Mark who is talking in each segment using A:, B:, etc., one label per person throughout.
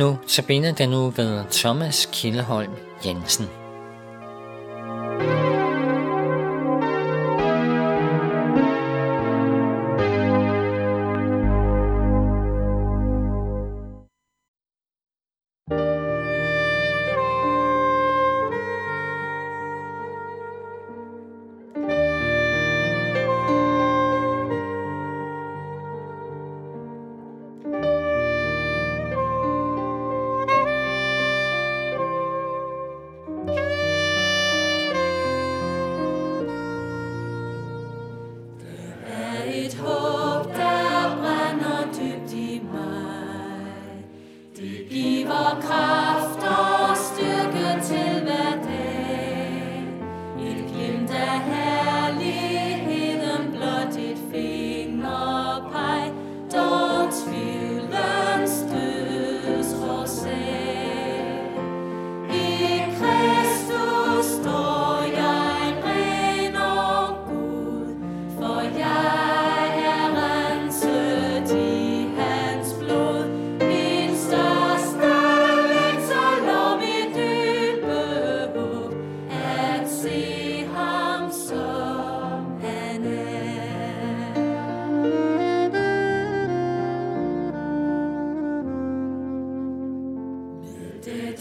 A: Nu tabiner den nu ved Thomas Kildeholm Jensen.
B: Vi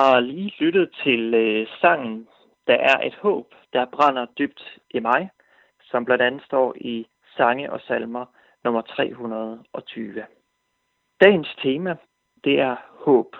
B: har lige lyttet til øh, sangen Der er et håb, der brænder dybt i mig, som blandt andet står i Sange og Salmer nummer 320. Dagens tema, det er håb.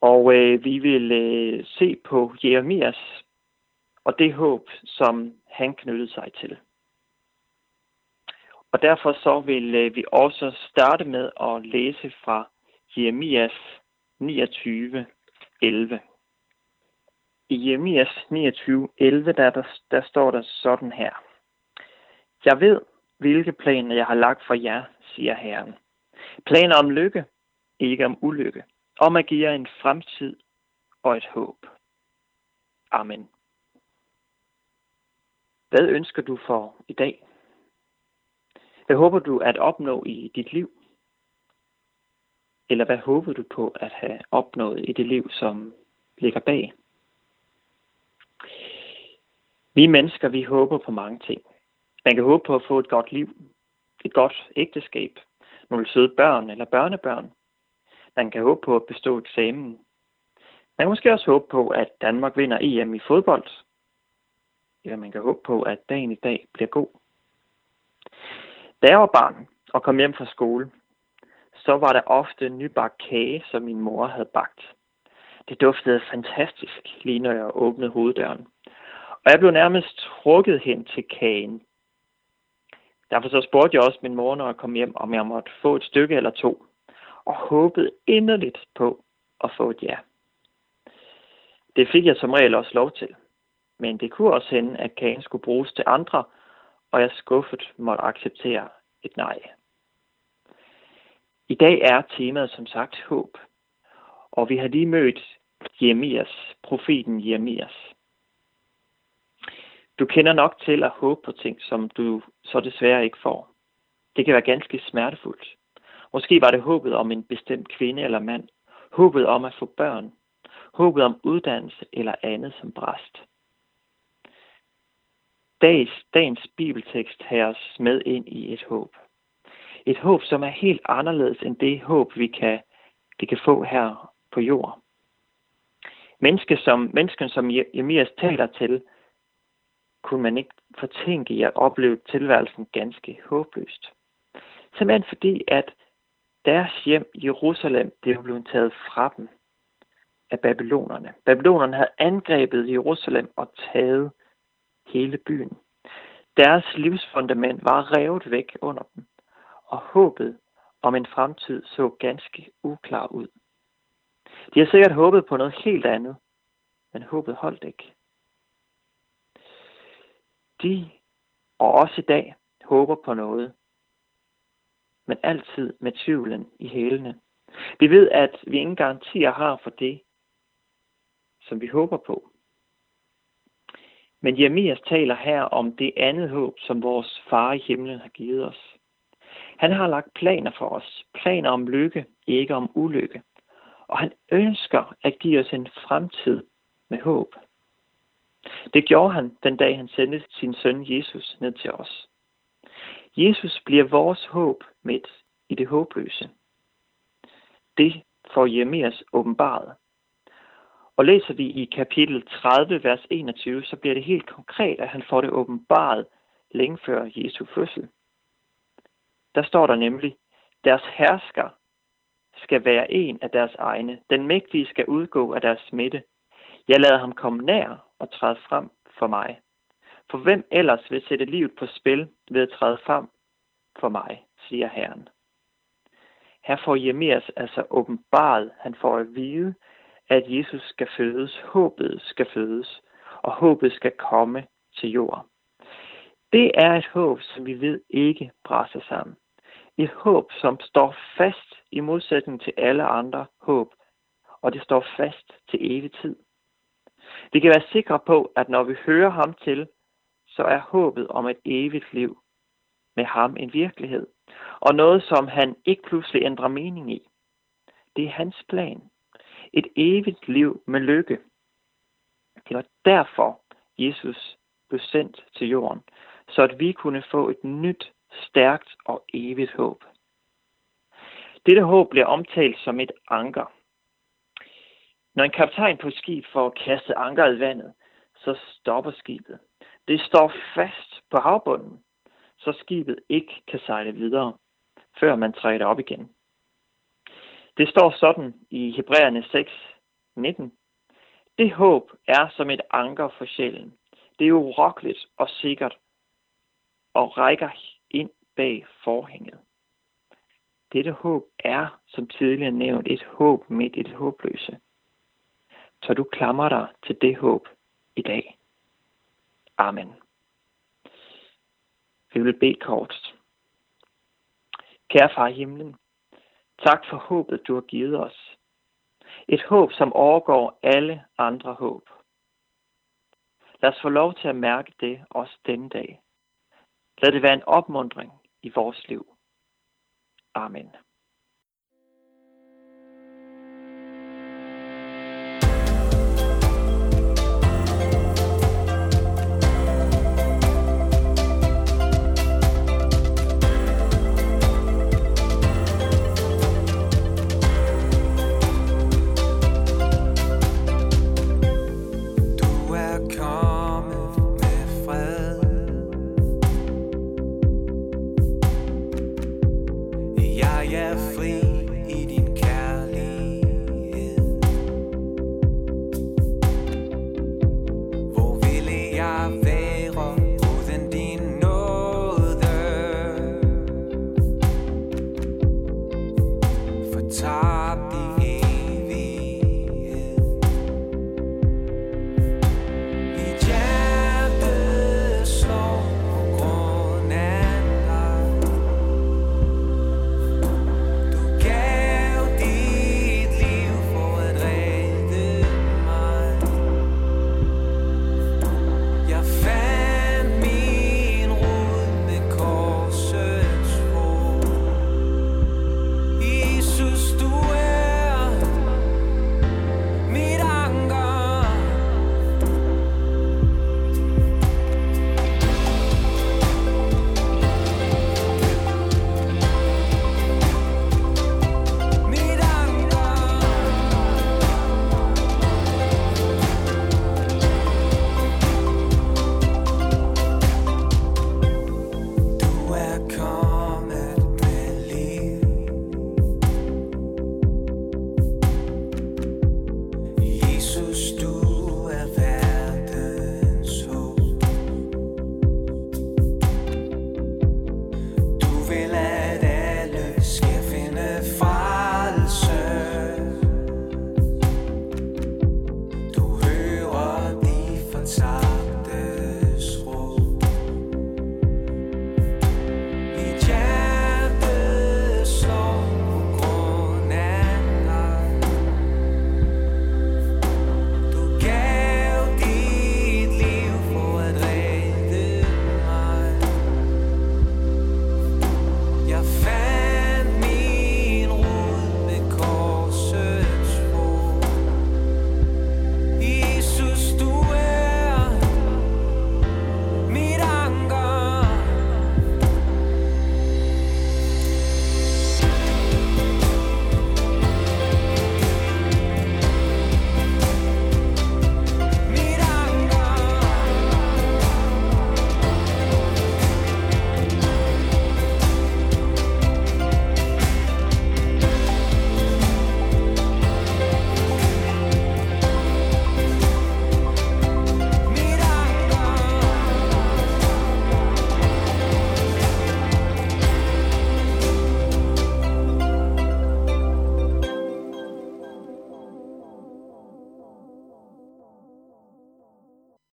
B: Og øh, vi vil øh, se på Jeremias og det håb, som han knyttede sig til. Og derfor så vil øh, vi også starte med at læse fra Jeremias 29, 11. I Jeremias 29, 11, der, der, der står der sådan her. Jeg ved, hvilke planer jeg har lagt for jer, siger Herren. Planer om lykke, ikke om ulykke. Om at give jer en fremtid og et håb. Amen. Hvad ønsker du for i dag? Hvad håber du at opnå i dit liv? Eller hvad håbede du på at have opnået i det liv, som ligger bag? Vi mennesker, vi håber på mange ting. Man kan håbe på at få et godt liv, et godt ægteskab, nogle søde børn eller børnebørn. Man kan håbe på at bestå eksamen. Man kan måske også håbe på, at Danmark vinder EM i fodbold. Eller man kan håbe på, at dagen i dag bliver god. Da jeg var barn og kom hjem fra skole, så var der ofte nybagt kage, som min mor havde bagt. Det duftede fantastisk, lige når jeg åbnede hoveddøren. Og jeg blev nærmest trukket hen til kagen. Derfor så spurgte jeg også min mor, når jeg kom hjem, om jeg måtte få et stykke eller to, og håbede inderligt på at få et ja. Det fik jeg som regel også lov til. Men det kunne også hende, at kagen skulle bruges til andre, og jeg skuffet måtte acceptere et nej. I dag er temaet som sagt håb, og vi har lige mødt Jeremias, profeten Jeremias. Du kender nok til at håbe på ting, som du så desværre ikke får. Det kan være ganske smertefuldt. Måske var det håbet om en bestemt kvinde eller mand, håbet om at få børn, håbet om uddannelse eller andet som bræst. Dags, dagens bibeltekst har os med ind i et håb. Et håb, som er helt anderledes end det håb, vi kan, vi kan få her på jorden. Menneske som, mennesken, som Jemias taler til, kunne man ikke fortænke i at opleve tilværelsen ganske håbløst. Simpelthen fordi, at deres hjem Jerusalem, det var blevet taget fra dem af babylonerne. Babylonerne havde angrebet Jerusalem og taget hele byen. Deres livsfundament var revet væk under dem, og håbet om en fremtid så ganske uklar ud. De har sikkert håbet på noget helt andet, men håbet holdt ikke. De, og også i dag, håber på noget, men altid med tvivlen i hælene. Vi ved, at vi ingen garantier har for det, som vi håber på. Men Jeremias taler her om det andet håb, som vores far i himlen har givet os. Han har lagt planer for os. Planer om lykke, ikke om ulykke. Og han ønsker at give os en fremtid med håb. Det gjorde han den dag, han sendte sin søn Jesus ned til os. Jesus bliver vores håb midt i det håbløse. Det får Jeremias åbenbaret. Og læser vi i kapitel 30, vers 21, så bliver det helt konkret, at han får det åbenbaret længe før Jesu fødsel. Der står der nemlig, deres hersker skal være en af deres egne. Den mægtige skal udgå af deres smitte. Jeg lader ham komme nær og træde frem for mig. For hvem ellers vil sætte livet på spil ved at træde frem for mig, siger Herren. Her får Jemias altså åbenbaret, han får at vide, at Jesus skal fødes, håbet skal fødes, og håbet skal komme til jord. Det er et håb, som vi ved ikke brænder sammen. Et håb, som står fast i modsætning til alle andre håb, og det står fast til evig tid. Vi kan være sikre på, at når vi hører ham til, så er håbet om et evigt liv med ham en virkelighed, og noget, som han ikke pludselig ændrer mening i. Det er hans plan. Et evigt liv med lykke. Det var derfor, Jesus blev sendt til jorden, så at vi kunne få et nyt, stærkt og evigt håb. Dette håb bliver omtalt som et anker. Når en kaptajn på et skib får kastet ankeret i vandet, så stopper skibet. Det står fast på havbunden, så skibet ikke kan sejle videre, før man træder det op igen. Det står sådan i Hebræerne 6, 19. Det håb er som et anker for sjælen. Det er urokkeligt og sikkert og rækker bag forhænget. Dette håb er, som tidligere nævnt, et håb midt i det håbløse. Så du klamrer dig til det håb i dag. Amen. Vi vil bede kort. Kære far i himlen, tak for håbet, du har givet os. Et håb, som overgår alle andre håb. Lad os få lov til at mærke det også denne dag. Lad det være en opmundring i vores liv. Amen.
C: Carefree